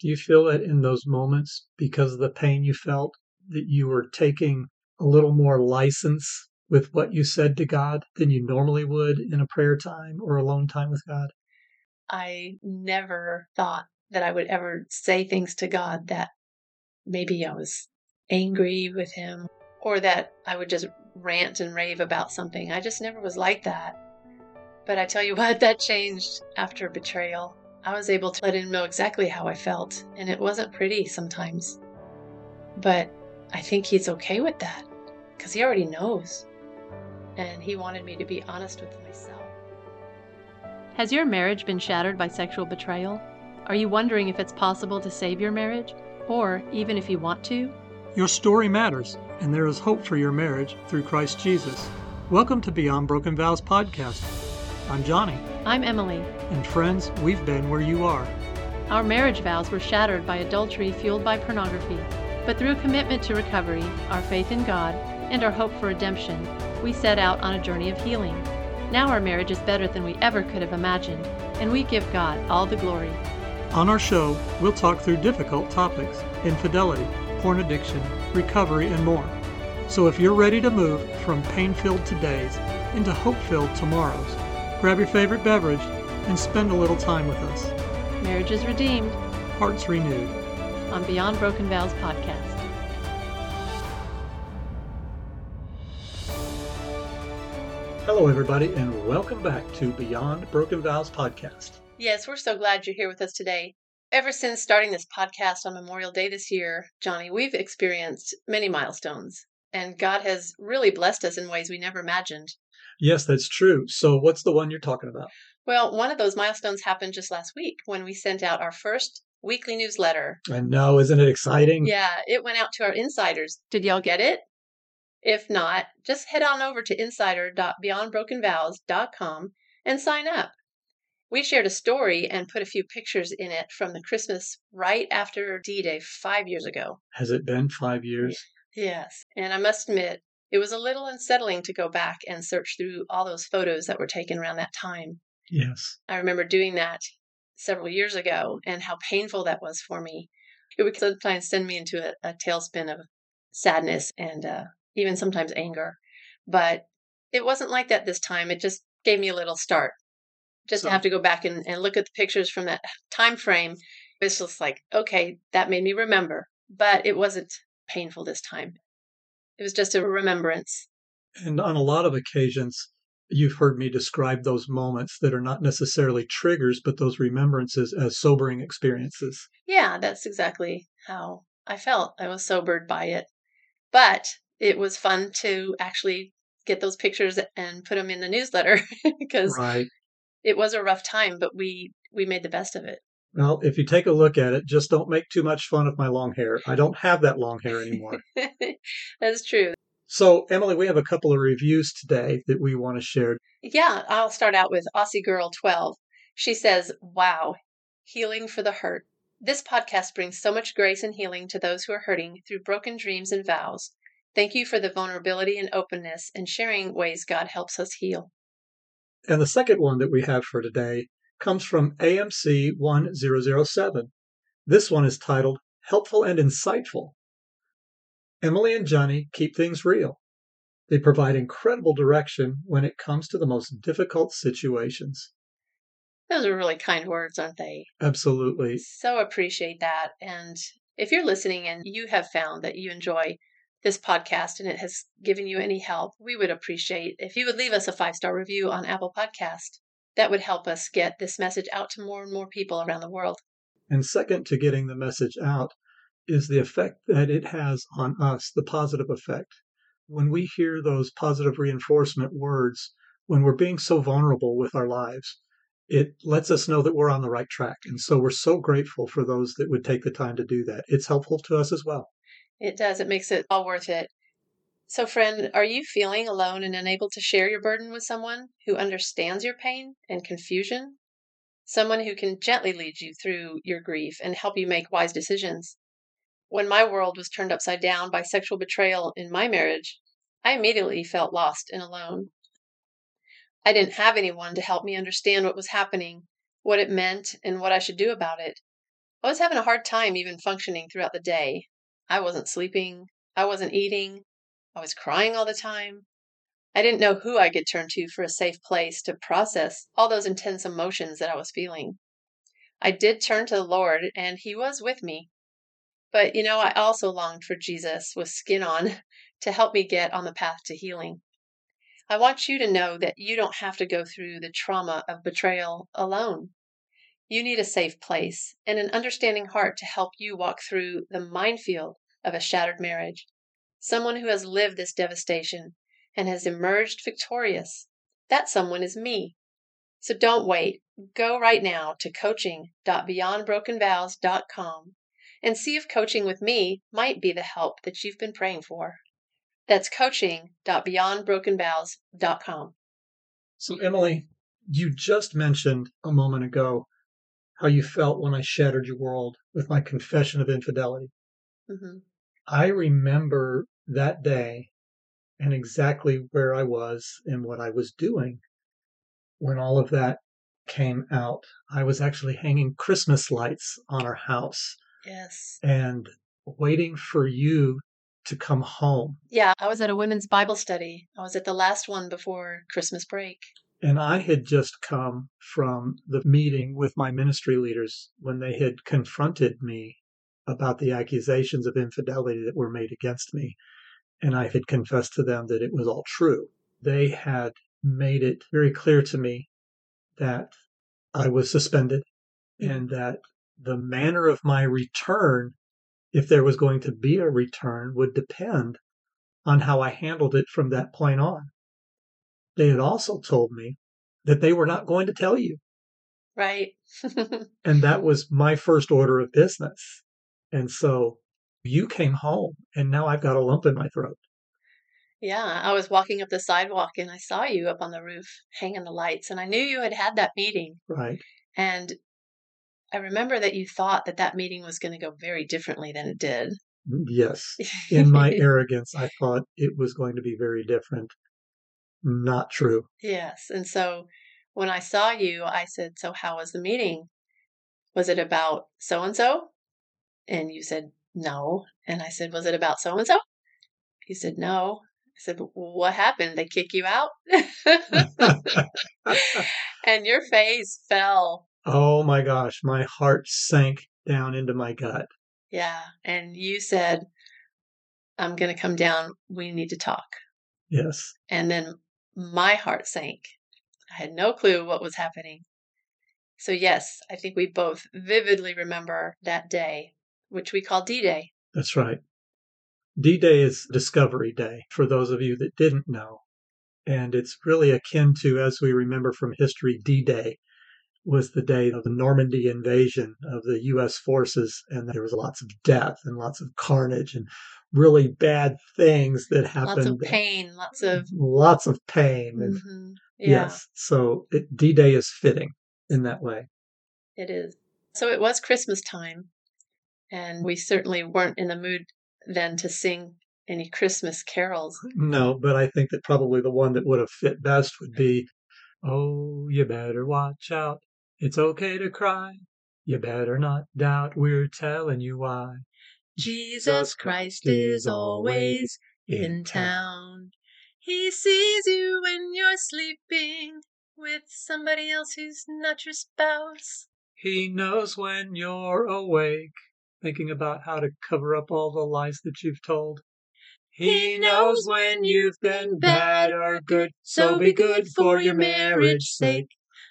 Do you feel that in those moments, because of the pain you felt, that you were taking a little more license with what you said to God than you normally would in a prayer time or alone time with God? I never thought that I would ever say things to God that maybe I was angry with Him or that I would just rant and rave about something. I just never was like that. But I tell you what, that changed after betrayal. I was able to let him know exactly how I felt, and it wasn't pretty sometimes. But I think he's okay with that because he already knows. And he wanted me to be honest with myself. Has your marriage been shattered by sexual betrayal? Are you wondering if it's possible to save your marriage? Or even if you want to? Your story matters, and there is hope for your marriage through Christ Jesus. Welcome to Beyond Broken Vows podcast. I'm Johnny. I'm Emily. And friends, we've been where you are. Our marriage vows were shattered by adultery fueled by pornography. But through commitment to recovery, our faith in God, and our hope for redemption, we set out on a journey of healing. Now our marriage is better than we ever could have imagined, and we give God all the glory. On our show, we'll talk through difficult topics infidelity, porn addiction, recovery, and more. So if you're ready to move from pain filled todays into hope filled tomorrows, grab your favorite beverage and spend a little time with us. Marriage is redeemed, hearts renewed. On Beyond Broken Vows podcast. Hello, everybody, and welcome back to Beyond Broken Vows podcast. Yes, we're so glad you're here with us today. Ever since starting this podcast on Memorial Day this year, Johnny, we've experienced many milestones, and God has really blessed us in ways we never imagined. Yes, that's true. So, what's the one you're talking about? Well, one of those milestones happened just last week when we sent out our first weekly newsletter. I know, isn't it exciting? Yeah, it went out to our insiders. Did y'all get it? If not, just head on over to insider.beyondbrokenvows.com and sign up. We shared a story and put a few pictures in it from the Christmas right after D Day five years ago. Has it been five years? Yes. And I must admit, it was a little unsettling to go back and search through all those photos that were taken around that time. Yes. I remember doing that several years ago and how painful that was for me. It would sometimes send me into a, a tailspin of sadness and uh, even sometimes anger. But it wasn't like that this time. It just gave me a little start. Just so, to have to go back and, and look at the pictures from that time frame. It's just like, okay, that made me remember. But it wasn't painful this time. It was just a remembrance. And on a lot of occasions, you've heard me describe those moments that are not necessarily triggers, but those remembrances as sobering experiences. Yeah, that's exactly how I felt. I was sobered by it. But it was fun to actually get those pictures and put them in the newsletter because right. it was a rough time, but we we made the best of it. Well, if you take a look at it, just don't make too much fun of my long hair. I don't have that long hair anymore. That's true. So, Emily, we have a couple of reviews today that we want to share. Yeah, I'll start out with Aussie Girl 12. She says, Wow, healing for the hurt. This podcast brings so much grace and healing to those who are hurting through broken dreams and vows. Thank you for the vulnerability and openness and sharing ways God helps us heal. And the second one that we have for today comes from AMC 1007. This one is titled Helpful and Insightful. Emily and Johnny keep things real. They provide incredible direction when it comes to the most difficult situations. Those are really kind words, aren't they? Absolutely. So appreciate that. And if you're listening and you have found that you enjoy this podcast and it has given you any help, we would appreciate if you would leave us a five star review on Apple Podcast. That would help us get this message out to more and more people around the world. And second to getting the message out is the effect that it has on us, the positive effect. When we hear those positive reinforcement words, when we're being so vulnerable with our lives, it lets us know that we're on the right track. And so we're so grateful for those that would take the time to do that. It's helpful to us as well. It does. It makes it all worth it. So, friend, are you feeling alone and unable to share your burden with someone who understands your pain and confusion? Someone who can gently lead you through your grief and help you make wise decisions. When my world was turned upside down by sexual betrayal in my marriage, I immediately felt lost and alone. I didn't have anyone to help me understand what was happening, what it meant, and what I should do about it. I was having a hard time even functioning throughout the day. I wasn't sleeping, I wasn't eating, I was crying all the time. I didn't know who I could turn to for a safe place to process all those intense emotions that I was feeling. I did turn to the Lord, and He was with me. But, you know, I also longed for Jesus with skin on to help me get on the path to healing. I want you to know that you don't have to go through the trauma of betrayal alone. You need a safe place and an understanding heart to help you walk through the minefield of a shattered marriage. Someone who has lived this devastation and has emerged victorious. That someone is me. So don't wait. Go right now to coaching.beyondbrokenvows.com and see if coaching with me might be the help that you've been praying for. That's coaching.beyondbrokenvows.com. So, Emily, you just mentioned a moment ago how you felt when I shattered your world with my confession of infidelity. Mm-hmm. I remember that day and exactly where I was and what I was doing when all of that came out. I was actually hanging Christmas lights on our house Yes. and waiting for you to come home. Yeah, I was at a women's Bible study. I was at the last one before Christmas break. And I had just come from the meeting with my ministry leaders when they had confronted me about the accusations of infidelity that were made against me. And I had confessed to them that it was all true. They had made it very clear to me that I was suspended and that the manner of my return, if there was going to be a return, would depend on how I handled it from that point on. They had also told me that they were not going to tell you. Right. And that was my first order of business. And so you came home, and now I've got a lump in my throat. yeah, I was walking up the sidewalk and I saw you up on the roof hanging the lights, and I knew you had had that meeting. Right. And I remember that you thought that that meeting was going to go very differently than it did. Mm, yes. In my arrogance, I thought it was going to be very different. Not true. Yes. And so when I saw you, I said, So, how was the meeting? Was it about so and so? And you said, No. And I said, Was it about so and so? You said, No. I said, What happened? They kick you out? and your face fell. oh my gosh, my heart sank down into my gut. Yeah. And you said, I'm going to come down. We need to talk. Yes. And then my heart sank. I had no clue what was happening. So, yes, I think we both vividly remember that day, which we call D Day. That's right. D Day is Discovery Day for those of you that didn't know. And it's really akin to, as we remember from history, D Day was the day of the Normandy invasion of the U.S. forces. And there was lots of death and lots of carnage and really bad things that happened. Lots of pain, lots of. Lots of pain. And Mhm. Yeah, Yes. So D Day is fitting in that way. it is. So, it was Christmas time. And we certainly weren't in the mood then to sing any Christmas carols. No, but I think that probably the one that would have fit best would be, Oh, you better watch out. It's okay to cry. You better not doubt. We're telling you why. Jesus Christ is always in town. He sees you when you're sleeping with somebody else who's not your spouse. He knows when you're awake, thinking about how to cover up all the lies that you've told. He knows when you've been bad or good, so be good for your marriage sake.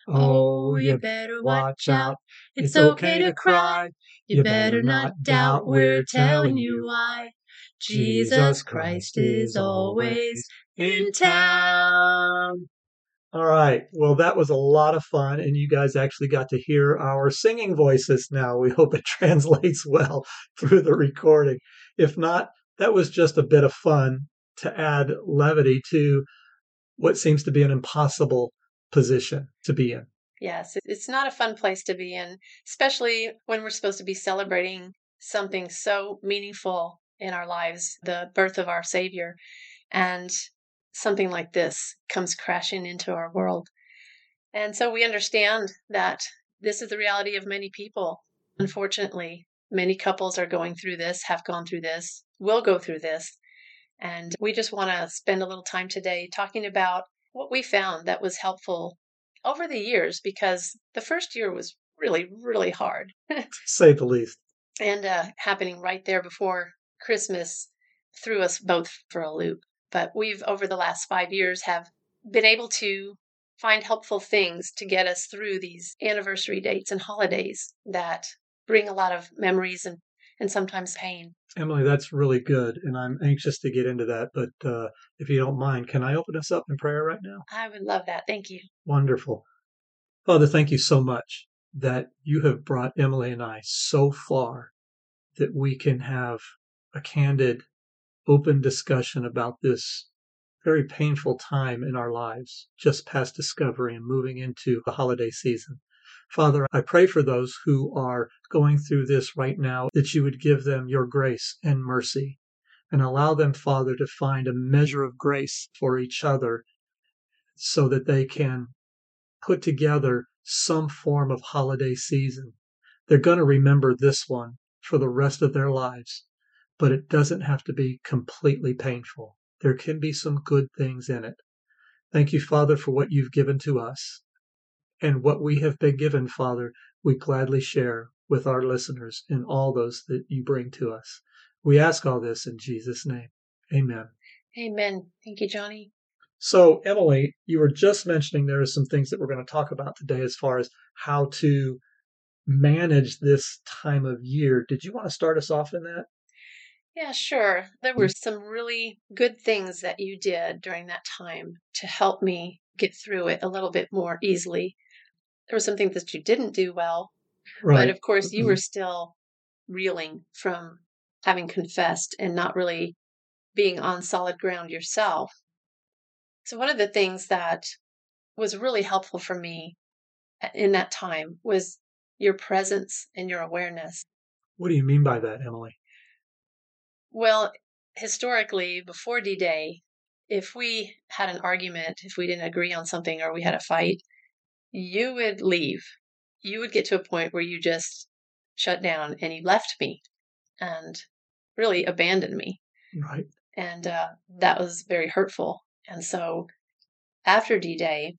Oh, oh you better watch out. It's okay to cry. You better not doubt. We're telling you why. Jesus Christ is always in town. All right. Well, that was a lot of fun, and you guys actually got to hear our singing voices now. We hope it translates well through the recording. If not, that was just a bit of fun to add levity to what seems to be an impossible position to be in. Yes, it's not a fun place to be in, especially when we're supposed to be celebrating something so meaningful in our lives, the birth of our Savior. And something like this comes crashing into our world. And so we understand that this is the reality of many people. Unfortunately, many couples are going through this, have gone through this, will go through this. And we just want to spend a little time today talking about what we found that was helpful over the years because the first year was really, really hard. say the least. And uh, happening right there before Christmas threw us both for a loop. But we've, over the last five years, have been able to find helpful things to get us through these anniversary dates and holidays that bring a lot of memories and, and sometimes pain. Emily, that's really good. And I'm anxious to get into that. But uh, if you don't mind, can I open us up in prayer right now? I would love that. Thank you. Wonderful. Father, thank you so much that you have brought Emily and I so far that we can have a candid, open discussion about this very painful time in our lives, just past discovery and moving into the holiday season. Father, I pray for those who are going through this right now that you would give them your grace and mercy and allow them, Father, to find a measure of grace for each other so that they can put together some form of holiday season. They're going to remember this one for the rest of their lives, but it doesn't have to be completely painful. There can be some good things in it. Thank you, Father, for what you've given to us. And what we have been given, Father, we gladly share with our listeners and all those that you bring to us. We ask all this in Jesus' name. Amen. Amen. Thank you, Johnny. So, Emily, you were just mentioning there are some things that we're going to talk about today as far as how to manage this time of year. Did you want to start us off in that? Yeah, sure. There were some really good things that you did during that time to help me get through it a little bit more easily there were some things that you didn't do well. Right. But of course, you were mm-hmm. still reeling from having confessed and not really being on solid ground yourself. So, one of the things that was really helpful for me in that time was your presence and your awareness. What do you mean by that, Emily? Well, historically, before D Day, if we had an argument, if we didn't agree on something or we had a fight, you would leave. You would get to a point where you just shut down and you left me and really abandoned me. Right. And uh, that was very hurtful. And so after D Day,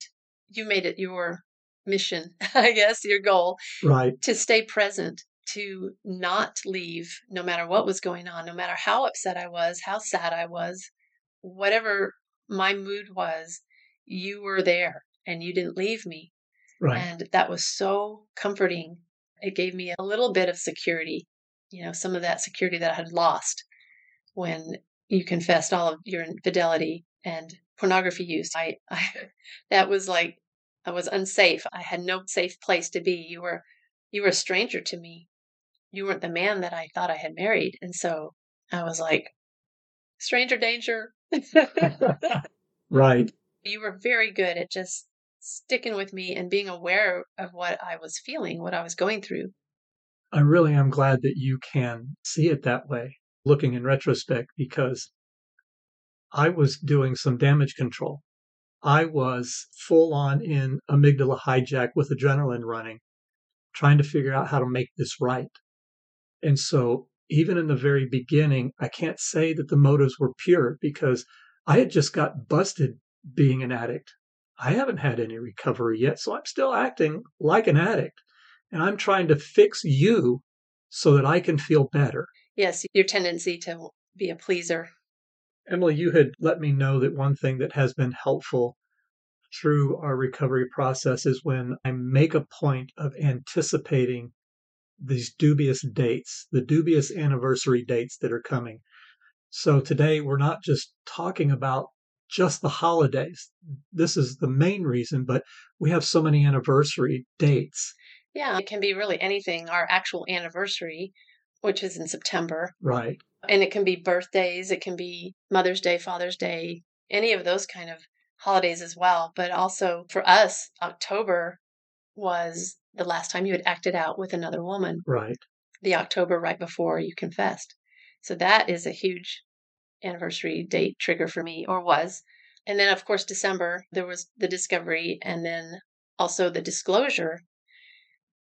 you made it your mission, I guess, your goal. Right. To stay present, to not leave no matter what was going on, no matter how upset I was, how sad I was, whatever my mood was, you were there and you didn't leave me. Right. And that was so comforting. It gave me a little bit of security, you know, some of that security that I had lost when you confessed all of your infidelity and pornography use. I, I that was like I was unsafe. I had no safe place to be. You were you were a stranger to me. You weren't the man that I thought I had married. And so I was like, stranger danger. right. You were very good at just sticking with me and being aware of what I was feeling, what I was going through. I really am glad that you can see it that way, looking in retrospect, because I was doing some damage control. I was full on in amygdala hijack with adrenaline running, trying to figure out how to make this right. And so, even in the very beginning, I can't say that the motives were pure because I had just got busted being an addict. I haven't had any recovery yet, so I'm still acting like an addict. And I'm trying to fix you so that I can feel better. Yes, your tendency to be a pleaser. Emily, you had let me know that one thing that has been helpful through our recovery process is when I make a point of anticipating these dubious dates, the dubious anniversary dates that are coming. So today we're not just talking about just the holidays. This is the main reason, but we have so many anniversary dates. Yeah, it can be really anything. Our actual anniversary, which is in September. Right. And it can be birthdays, it can be Mother's Day, Father's Day, any of those kind of holidays as well. But also for us, October was the last time you had acted out with another woman. Right. The October right before you confessed. So that is a huge anniversary date trigger for me, or was. And then, of course, December, there was the discovery and then also the disclosure,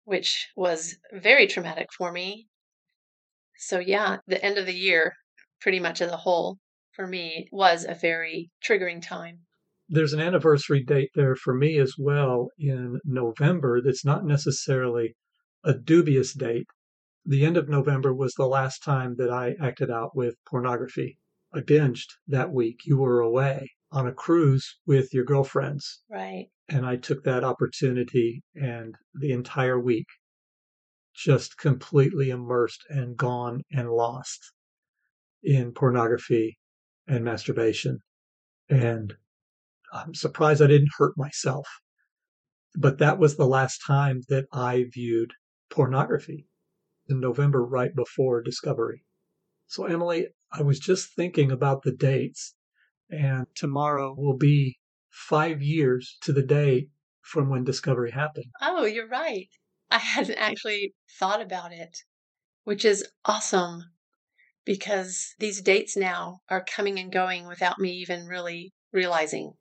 which was very traumatic for me. So, yeah, the end of the year, pretty much as a whole, for me, was a very triggering time. There's an anniversary date there for me as well in November that's not necessarily a dubious date. The end of November was the last time that I acted out with pornography. I binged that week. You were away on a cruise with your girlfriends. Right. And I took that opportunity and the entire week just completely immersed and gone and lost in pornography and masturbation. And I'm surprised I didn't hurt myself. But that was the last time that I viewed pornography in November, right before Discovery. So, Emily, I was just thinking about the dates, and tomorrow will be five years to the day from when Discovery happened. Oh, you're right. I hadn't actually thought about it, which is awesome because these dates now are coming and going without me even really realizing.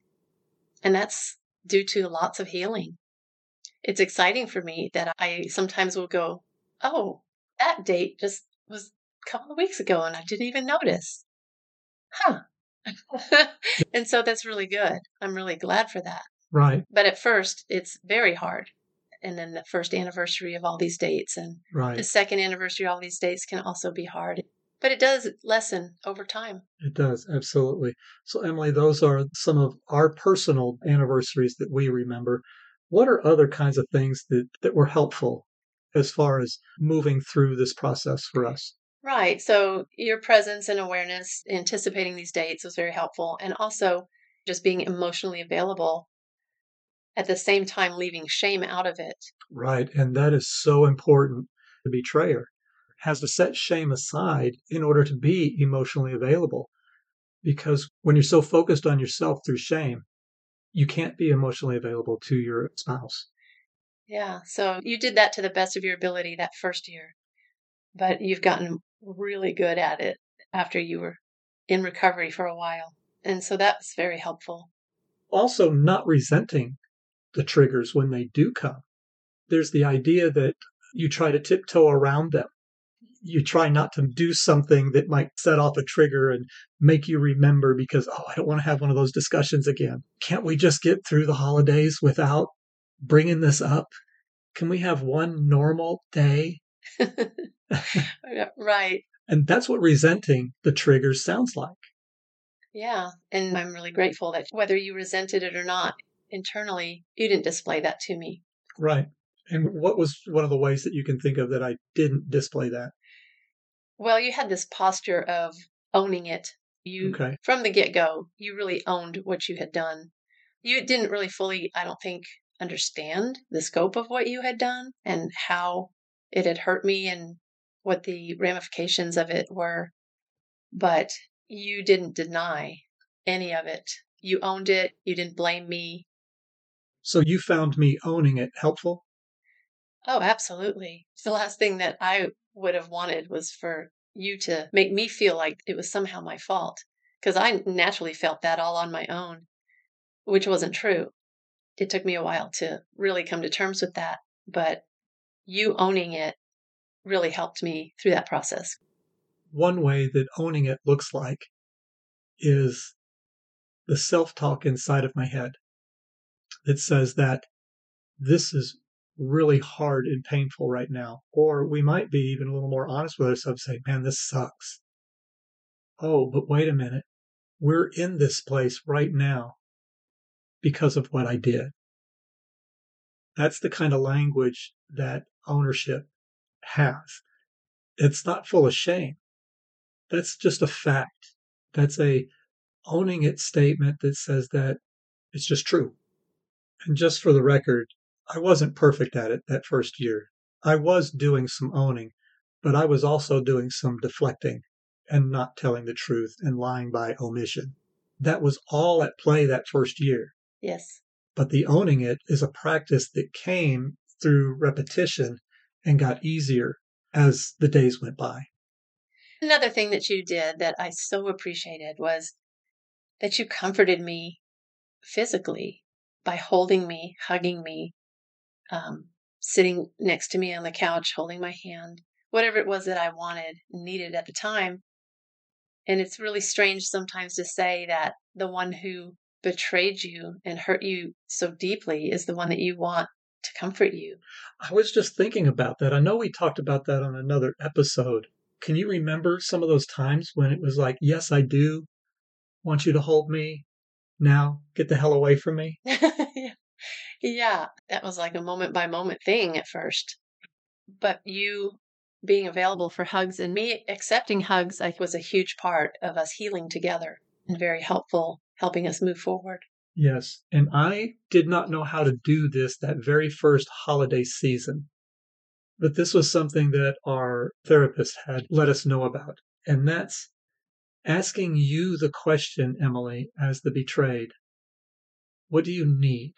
And that's due to lots of healing. It's exciting for me that I sometimes will go, Oh, that date just was a couple of weeks ago and I didn't even notice. Huh. and so that's really good. I'm really glad for that. Right. But at first, it's very hard. And then the first anniversary of all these dates and Right. the second anniversary of all these dates can also be hard. But it does lessen over time. It does, absolutely. So, Emily, those are some of our personal anniversaries that we remember. What are other kinds of things that, that were helpful as far as moving through this process for us? Right. So your presence and awareness, anticipating these dates was very helpful. And also just being emotionally available at the same time, leaving shame out of it. Right. And that is so important. The betrayer has to set shame aside in order to be emotionally available. Because when you're so focused on yourself through shame, you can't be emotionally available to your spouse. Yeah. So you did that to the best of your ability that first year, but you've gotten really good at it after you were in recovery for a while. And so that's very helpful. Also, not resenting the triggers when they do come. There's the idea that you try to tiptoe around them. You try not to do something that might set off a trigger and make you remember because, oh, I don't want to have one of those discussions again. Can't we just get through the holidays without bringing this up? Can we have one normal day? right. And that's what resenting the triggers sounds like. Yeah. And I'm really grateful that whether you resented it or not, internally, you didn't display that to me. Right. And what was one of the ways that you can think of that I didn't display that? Well, you had this posture of owning it. You, Okay. from the get go, you really owned what you had done. You didn't really fully, I don't think, understand the scope of what you had done and how it had hurt me and what the ramifications of it were. But you didn't deny any of it. You owned it. You didn't blame me. So you found me owning it helpful? Oh, absolutely. The last thing that I would have wanted was for you to make me feel like it was somehow my fault. Because I naturally felt that all on my own, which wasn't true. It took me a while to really come to terms with that. But you owning it really helped me through that process. One way that owning it looks like is the self talk inside of my head that says that this is really hard and painful right now. Or we might be even a little more honest with ourselves, and say, man, this sucks. Oh, but wait a minute. We're in this place right now because of what I did. That's the kind of language that ownership has. It's not full of shame. That's just a fact. That's a owning it statement that says that it's just true. And just for the record, I wasn't perfect at it that first year. I was doing some owning, but I was also doing some deflecting and not telling the truth and lying by omission. That was all at play that first year. Yes. But the owning it is a practice that came through repetition and got easier as the days went by. Another thing that you did that I so appreciated was that you comforted me physically by holding me, hugging me, um, sitting next to me on the couch, holding my hand, whatever it was that I wanted and needed at the time. And it's really strange sometimes to say that the one who betrayed you and hurt you so deeply is the one that you want to comfort you. I was just thinking about that. I know we talked about that on another episode. Can you remember some of those times when it was like, yes, I do want you to hold me? Now get the hell away from me? yeah. Yeah, that was like a moment by moment thing at first. But you being available for hugs and me accepting hugs I, was a huge part of us healing together and very helpful, helping us move forward. Yes. And I did not know how to do this that very first holiday season. But this was something that our therapist had let us know about. And that's asking you the question, Emily, as the betrayed What do you need?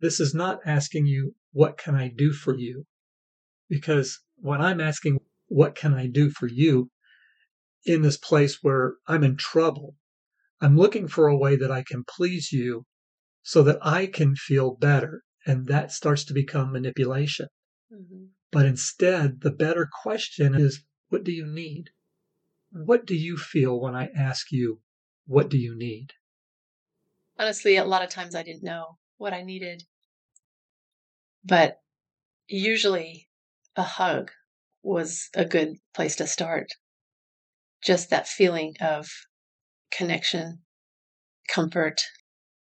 This is not asking you, What can I do for you? Because when I'm asking, What can I do for you? in this place where I'm in trouble, I'm looking for a way that I can please you so that I can feel better. And that starts to become manipulation. Mm-hmm. But instead, the better question is what do you need? What do you feel when I ask you, what do you need? Honestly, a lot of times I didn't know what I needed. But usually a hug was a good place to start. Just that feeling of connection, comfort,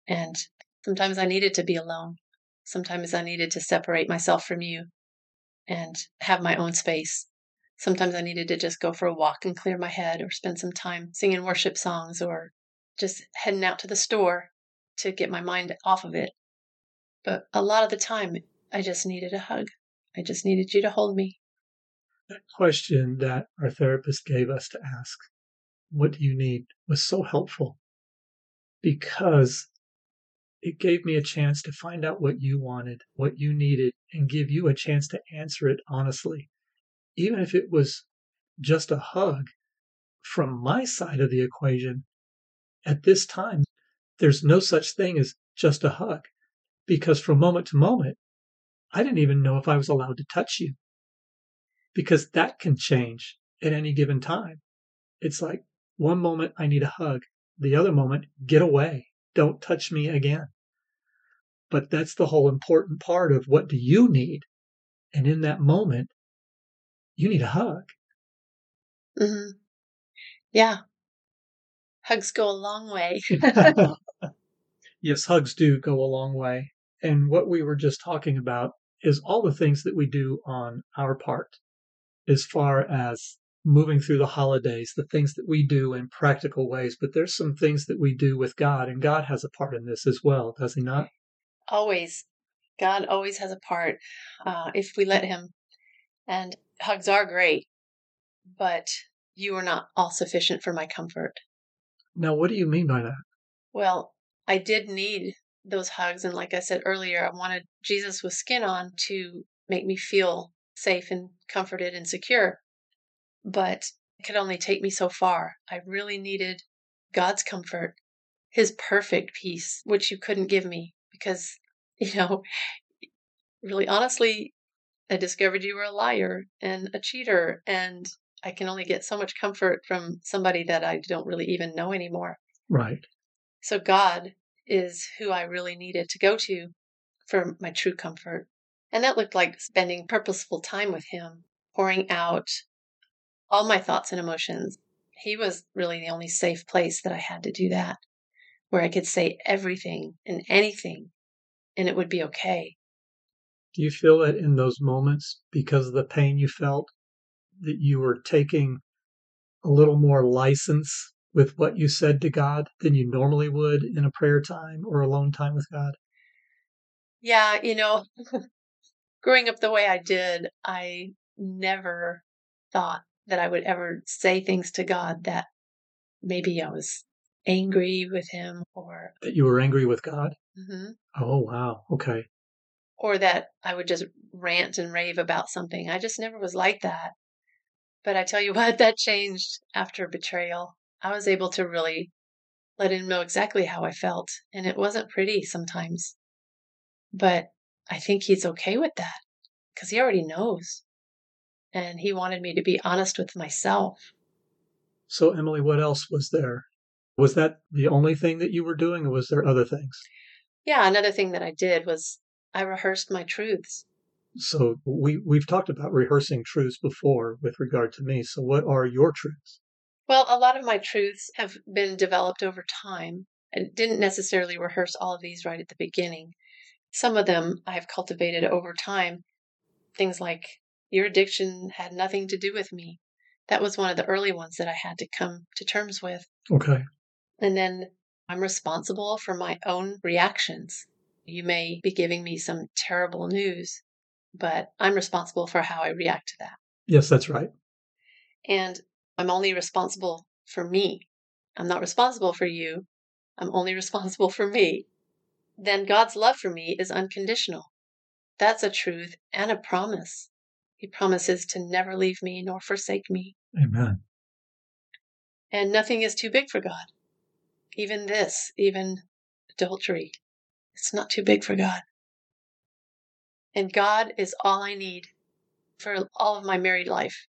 and sometimes I needed to be alone. Sometimes I needed to separate myself from you and have my own space. Sometimes I needed to just go for a walk and clear my head or spend some time singing worship songs or just heading out to the store to get my mind off of it. But a lot of the time, I just needed a hug. I just needed you to hold me. That question that our therapist gave us to ask, what do you need, was so helpful because it gave me a chance to find out what you wanted, what you needed, and give you a chance to answer it honestly. Even if it was just a hug from my side of the equation, at this time, there's no such thing as just a hug because from moment to moment, I didn't even know if I was allowed to touch you because that can change at any given time. It's like one moment I need a hug, the other moment, get away, don't touch me again. But that's the whole important part of what do you need? And in that moment, you need a hug. Mm-hmm. Yeah. Hugs go a long way. yes, hugs do go a long way. And what we were just talking about is all the things that we do on our part as far as moving through the holidays, the things that we do in practical ways, but there's some things that we do with God, and God has a part in this as well, does He not? Always. God always has a part uh, if we let Him. And hugs are great, but you are not all sufficient for my comfort. Now, what do you mean by that? Well, I did need those hugs. And like I said earlier, I wanted Jesus with skin on to make me feel safe and comforted and secure. But it could only take me so far. I really needed God's comfort, His perfect peace, which you couldn't give me because, you know, really honestly, I discovered you were a liar and a cheater, and I can only get so much comfort from somebody that I don't really even know anymore. Right. So God is who I really needed to go to for my true comfort. And that looked like spending purposeful time with him, pouring out all my thoughts and emotions. He was really the only safe place that I had to do that, where I could say everything and anything and it would be okay. Do you feel that in those moments, because of the pain you felt, that you were taking a little more license with what you said to God than you normally would in a prayer time or alone time with God? Yeah, you know, growing up the way I did, I never thought that I would ever say things to God that maybe I was angry with Him or. That you were angry with God? Mm-hmm. Oh, wow. Okay. Or that I would just rant and rave about something. I just never was like that. But I tell you what, that changed after betrayal. I was able to really let him know exactly how I felt, and it wasn't pretty sometimes. But I think he's okay with that because he already knows. And he wanted me to be honest with myself. So, Emily, what else was there? Was that the only thing that you were doing, or was there other things? Yeah, another thing that I did was I rehearsed my truths. So we we've talked about rehearsing truths before with regard to me. So what are your truths? Well, a lot of my truths have been developed over time. I didn't necessarily rehearse all of these right at the beginning. Some of them I've cultivated over time. Things like your addiction had nothing to do with me. That was one of the early ones that I had to come to terms with. Okay. And then I'm responsible for my own reactions. You may be giving me some terrible news, but I'm responsible for how I react to that. Yes, that's right. And I'm only responsible for me. I'm not responsible for you. I'm only responsible for me. Then God's love for me is unconditional. That's a truth and a promise. He promises to never leave me nor forsake me. Amen. And nothing is too big for God. Even this, even adultery, it's not too big for God. And God is all I need for all of my married life.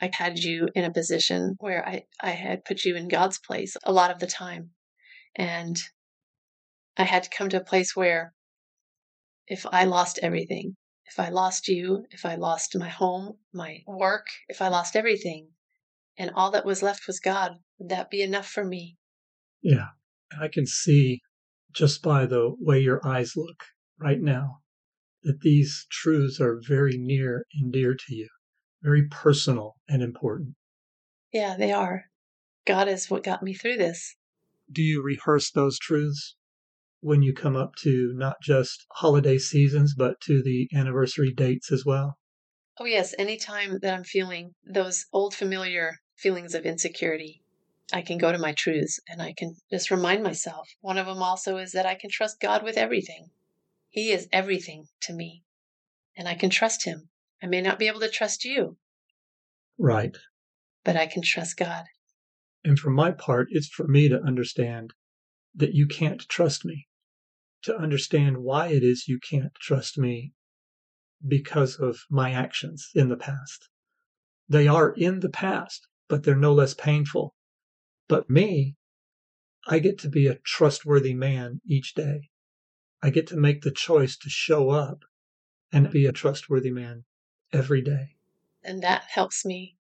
I had you in a position where I, I had put you in God's place a lot of the time. And I had to come to a place where if I lost everything, if I lost you, if I lost my home, my work, if I lost everything, and all that was left was God, would that be enough for me? Yeah. I can see just by the way your eyes look right now that these truths are very near and dear to you, very personal and important. Yeah, they are. God is what got me through this. Do you rehearse those truths when you come up to not just holiday seasons, but to the anniversary dates as well? Oh, yes. Anytime that I'm feeling those old familiar feelings of insecurity, I can go to my truths and I can just remind myself. One of them also is that I can trust God with everything. He is everything to me, and I can trust Him. I may not be able to trust you. Right. But I can trust God. And for my part, it's for me to understand that you can't trust me, to understand why it is you can't trust me because of my actions in the past. They are in the past, but they're no less painful. But me, I get to be a trustworthy man each day. I get to make the choice to show up and be a trustworthy man every day. And that helps me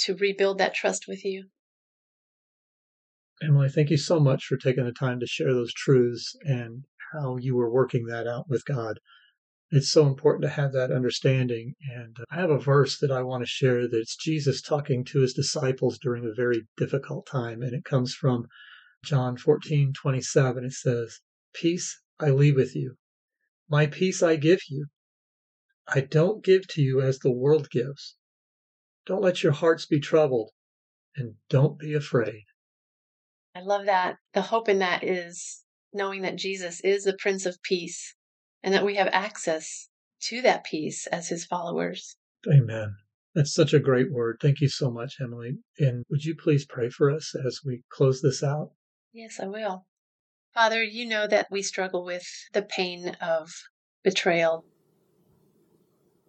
to rebuild that trust with you. Emily, thank you so much for taking the time to share those truths and how you were working that out with God. It's so important to have that understanding. And I have a verse that I want to share that's Jesus talking to his disciples during a very difficult time. And it comes from John 14 27. It says, Peace I leave with you. My peace I give you. I don't give to you as the world gives. Don't let your hearts be troubled, and don't be afraid. I love that. The hope in that is knowing that Jesus is the Prince of Peace and that we have access to that peace as his followers. Amen. That's such a great word. Thank you so much, Emily. And would you please pray for us as we close this out? Yes, I will. Father, you know that we struggle with the pain of betrayal.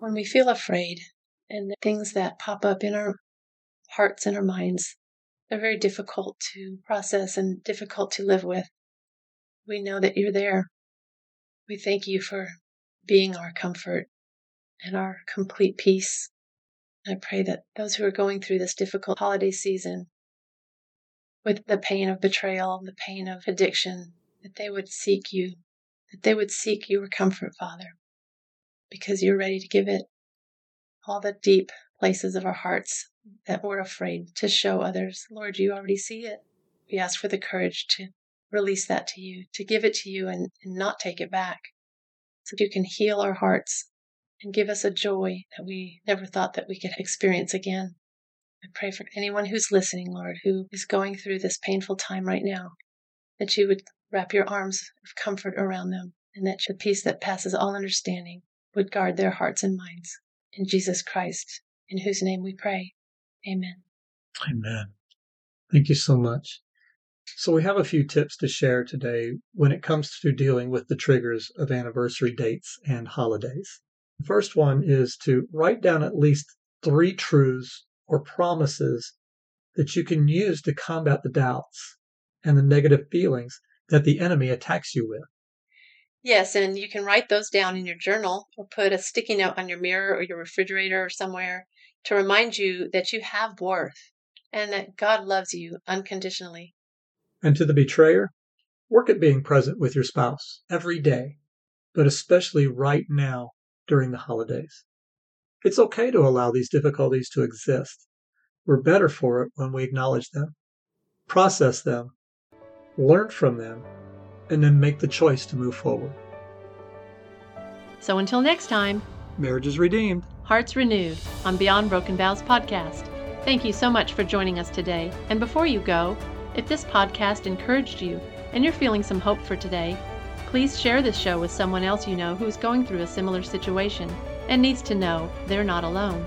When we feel afraid and the things that pop up in our hearts and our minds, they're very difficult to process and difficult to live with. We know that you're there. We thank you for being our comfort and our complete peace. I pray that those who are going through this difficult holiday season with the pain of betrayal, the pain of addiction, that they would seek you, that they would seek your comfort, Father, because you're ready to give it all the deep places of our hearts that we're afraid to show others. Lord, you already see it. We ask for the courage to release that to you, to give it to you and, and not take it back, so that you can heal our hearts and give us a joy that we never thought that we could experience again. I pray for anyone who's listening, Lord, who is going through this painful time right now, that you would wrap your arms of comfort around them, and that the peace that passes all understanding would guard their hearts and minds. In Jesus Christ, in whose name we pray. Amen. Amen. Thank you so much. So, we have a few tips to share today when it comes to dealing with the triggers of anniversary dates and holidays. The first one is to write down at least three truths or promises that you can use to combat the doubts and the negative feelings that the enemy attacks you with. Yes, and you can write those down in your journal or put a sticky note on your mirror or your refrigerator or somewhere to remind you that you have worth and that God loves you unconditionally. And to the betrayer, work at being present with your spouse every day, but especially right now during the holidays. It's okay to allow these difficulties to exist. We're better for it when we acknowledge them, process them, learn from them, and then make the choice to move forward. So until next time, marriage is redeemed, hearts renewed on Beyond Broken Vows podcast. Thank you so much for joining us today. And before you go, if this podcast encouraged you and you're feeling some hope for today, please share this show with someone else you know who's going through a similar situation and needs to know they're not alone.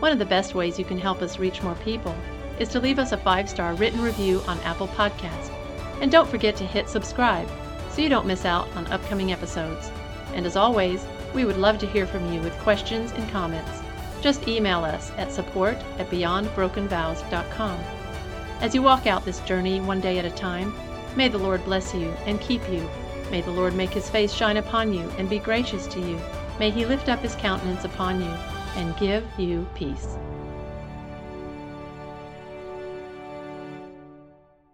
One of the best ways you can help us reach more people is to leave us a five star written review on Apple Podcast. And don't forget to hit subscribe so you don't miss out on upcoming episodes. And as always, we would love to hear from you with questions and comments. Just email us at support at beyondbrokenvows.com. As you walk out this journey one day at a time, may the Lord bless you and keep you. May the Lord make his face shine upon you and be gracious to you. May he lift up his countenance upon you and give you peace.